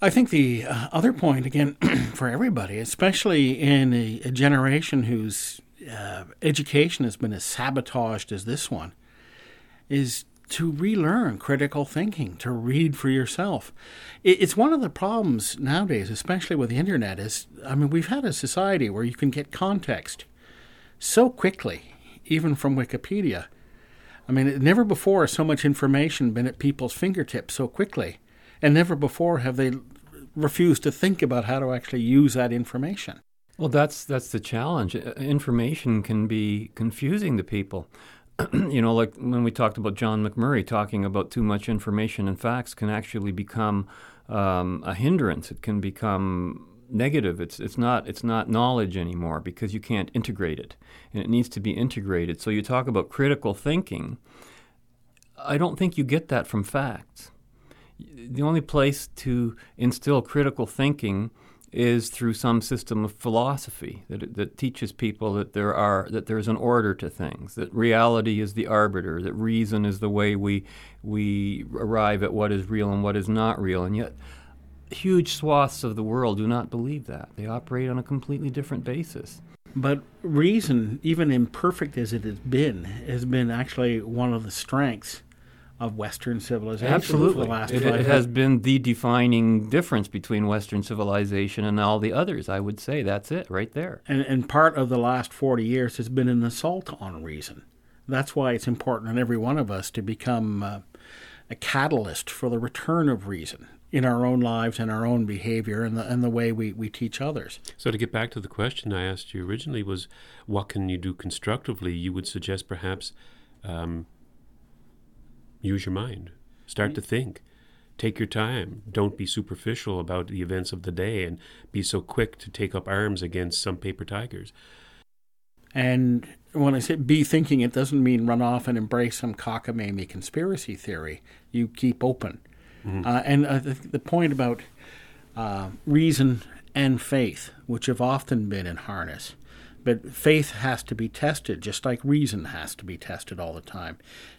I think the uh, other point, again, for everybody, especially in a, a generation whose uh, education has been as sabotaged as this one, is to relearn critical thinking, to read for yourself. It, it's one of the problems nowadays, especially with the internet. Is I mean, we've had a society where you can get context so quickly, even from Wikipedia. I mean, never before has so much information been at people's fingertips so quickly, and never before have they refused to think about how to actually use that information.
Well, that's that's the challenge. Uh, Information can be confusing to people. you know, like when we talked about John McMurray talking about too much information and facts can actually become um, a hindrance. It can become negative. It's it's not it's not knowledge anymore because you can't integrate it, and it needs to be integrated. So you talk about critical thinking. I don't think you get that from facts. The only place to instill critical thinking is through some system of philosophy that, that teaches people that there are that there's an order to things, that reality is the arbiter, that reason is the way we we arrive at what is real and what is not real, and yet huge swaths of the world do not believe that. They operate on a completely different basis.
But reason, even imperfect as it has been, has been actually one of the strengths of Western civilization
Absolutely,
for the last
it,
five
it has been the defining difference between Western civilization and all the others. I would say that's it right there.
And, and part of the last 40 years has been an assault on reason. That's why it's important on every one of us to become uh, a catalyst for the return of reason in our own lives and our own behavior and the, and the way we, we teach others.
So, to get back to the question I asked you originally, was what can you do constructively? You would suggest perhaps um, use your mind, start to think, take your time. Don't be superficial about the events of the day and be so quick to take up arms against some paper tigers.
And when I say be thinking, it doesn't mean run off and embrace some cockamamie conspiracy theory. You keep open. Uh, and uh, the, the point about uh, reason and faith, which have often been in harness, but faith has to be tested, just like reason has to be tested all the time.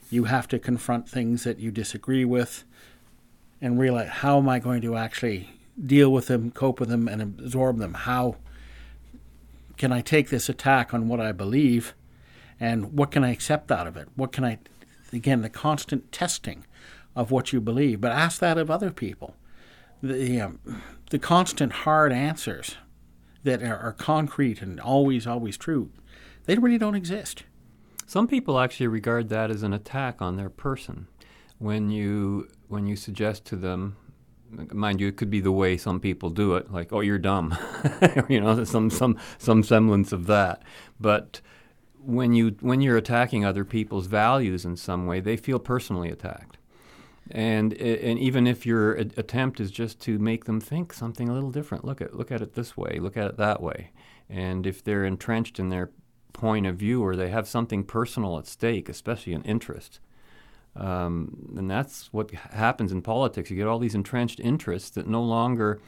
You have to confront things that you disagree with and realize how am I going to actually deal with them, cope with them, and absorb them? How can I take this attack on what I believe, and what can I accept out of it? What can I, again, the constant testing of what you believe, but ask that of other people. the um, the constant hard answers that are, are concrete and always always true, they really don't exist.
Some people actually regard that as an attack on their person. When you when you suggest to them, mind you, it could be the way some people do it, like "oh, you're dumb," you know, some some some semblance of that. But when you when you're attacking other people's values in some way, they feel personally attacked. And and even if your attempt is just to make them think something a little different, look at look at it this way, look at it that way, and if they're entrenched in their point of view or they have something personal at stake, especially an interest, um, and that's what happens in politics. You get all these entrenched interests that no longer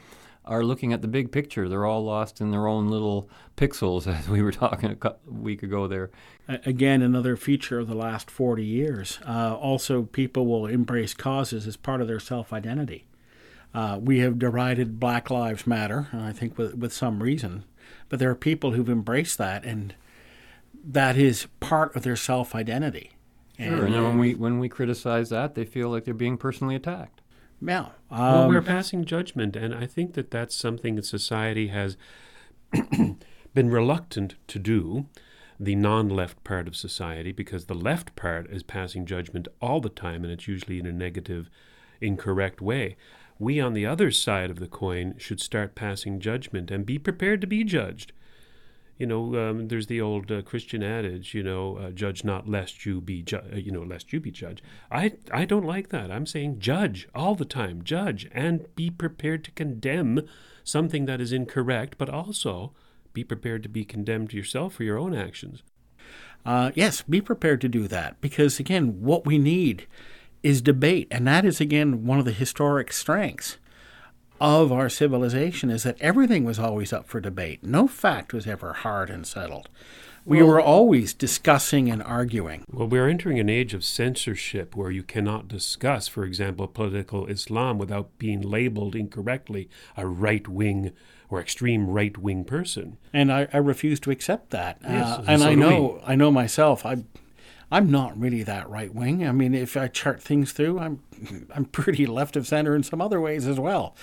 are looking at the big picture. They're all lost in their own little pixels, as we were talking a week ago there.
Again, another feature of the last 40 years. Uh, also, people will embrace causes as part of their self identity. Uh, we have derided Black Lives Matter, I think with, with some reason, but there are people who've embraced that, and that is part of their self identity.
Sure, and, and when we when we criticize that, they feel like they're being personally attacked.
Yeah.
Um, well, we're
Um,
passing judgment, and I think that that's something that society has been reluctant to do, the non left part of society, because the left part is passing judgment all the time, and it's usually in a negative, incorrect way. We, on the other side of the coin, should start passing judgment and be prepared to be judged. You know, um, there's the old uh, Christian adage, you know, uh, judge not lest you be, ju- uh, you know, lest you be judged. I, I don't like that. I'm saying judge all the time, judge, and be prepared to condemn something that is incorrect, but also be prepared to be condemned yourself for your own actions.
Uh, yes, be prepared to do that because, again, what we need is debate. And that is, again, one of the historic strengths of our civilization is that everything was always up for debate. No fact was ever hard and settled. We
Well-
were always discussing and arguing.
Well, we're entering an age of censorship where you cannot discuss, for example, political Islam without being labeled incorrectly a right wing or extreme right wing person.
And I, I refuse to accept that.
Yes,
Uh,
and so
I know I know myself. I I'm not really that right wing. I mean, if I chart things through, I'm I'm pretty left of center in some other ways as well.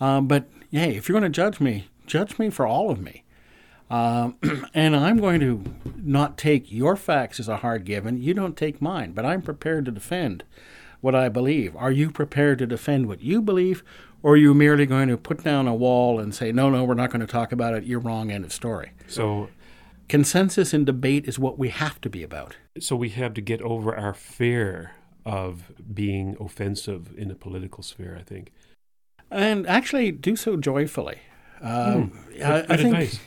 Um, but hey, if you're going to judge me, judge me for all of me. Um, and I'm going to not take your facts as a hard given. You don't take mine, but I'm prepared to defend what I believe. Are you prepared to defend what you believe, or are you merely going to put down a wall and say, no, no, we're not going to talk about it, you're wrong, end of story?
So,
consensus and debate is what we have to be about.
So we have to get over our fear of being offensive in a political sphere, I think.
And actually do so joyfully. Um, I,
good-
I
good
think,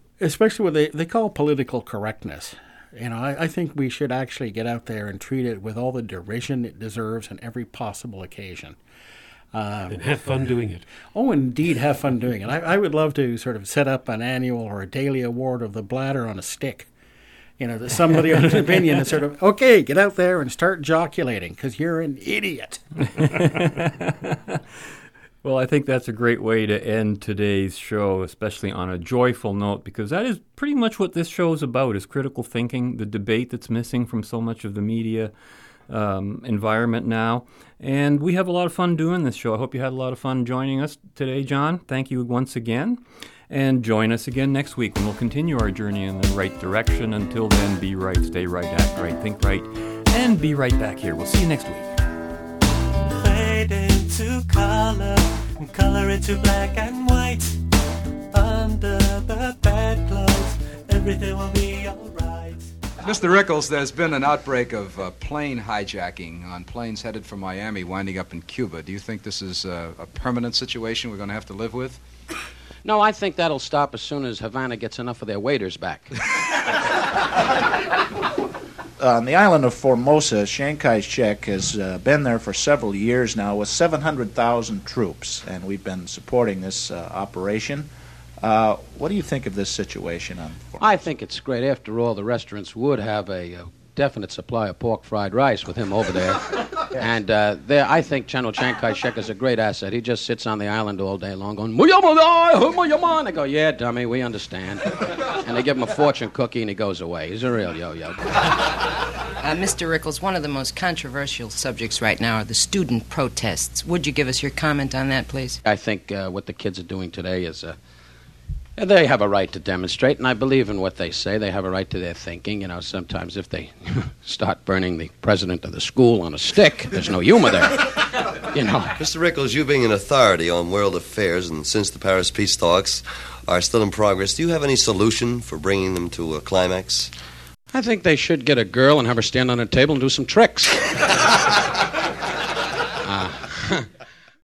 especially what they, they call political correctness. You know, I, I think we should actually get out there and treat it with all the derision it deserves on every possible occasion. Uh,
And have fun doing it.
Oh, indeed, have fun doing it. I, I would love to sort of set up an annual or a daily award of the bladder on a stick. You know, that somebody on an opinion is sort of, okay, get out there and start joculating because you're an idiot.
Well, I think that's a great way to end today's show, especially on a joyful note, because that is pretty much what this show is about: is critical thinking, the debate that's missing from so much of the media um, environment now. And we have a lot of fun doing this show. I hope you had a lot of fun joining us today, John. Thank you once again. And join us again next week, and we'll continue our journey in the right direction. Until then, be right, stay right, act right, think right, and be right back here. We'll see you next week.
fade into color and color into black and white. Under the bedclothes, everything will be alright.
Mr. Rickles, there's been an outbreak of uh, plane hijacking on planes headed for Miami, winding up in Cuba. Do you think this is uh, a permanent situation we're going to have to live with?
No, I think that'll stop as soon as Havana gets enough of their waiters back.
on the island of Formosa, Chiang Kai shek has uh, been there for several years now with 700,000 troops, and we've been supporting this uh, operation. Uh, what do you think of this situation? On
I think it's great. After all, the restaurants would have a, uh definite supply of pork fried rice with him over there. and uh, there, I think General Chiang Kai-shek is a great asset. He just sits on the island all day long going, "Muyama, muyama." And I go, yeah, dummy, we understand. and they give him a fortune cookie and he goes away. He's a real yo-yo.
Uh, Mr. Rickles, one of the most controversial subjects right now are the student protests. Would you give us your comment on that, please?
I think uh, what the kids are doing today is uh, they have a right to demonstrate, and I believe in what they say. They have a right to their thinking. You know, sometimes if they start burning the president of the school on a stick, there's no humor there. You know.
Mr. Rickles, you being an authority on world affairs, and since the Paris peace talks are still in progress, do you have any solution for bringing them to a climax?
I think they should get a girl and have her stand on a table and do some tricks.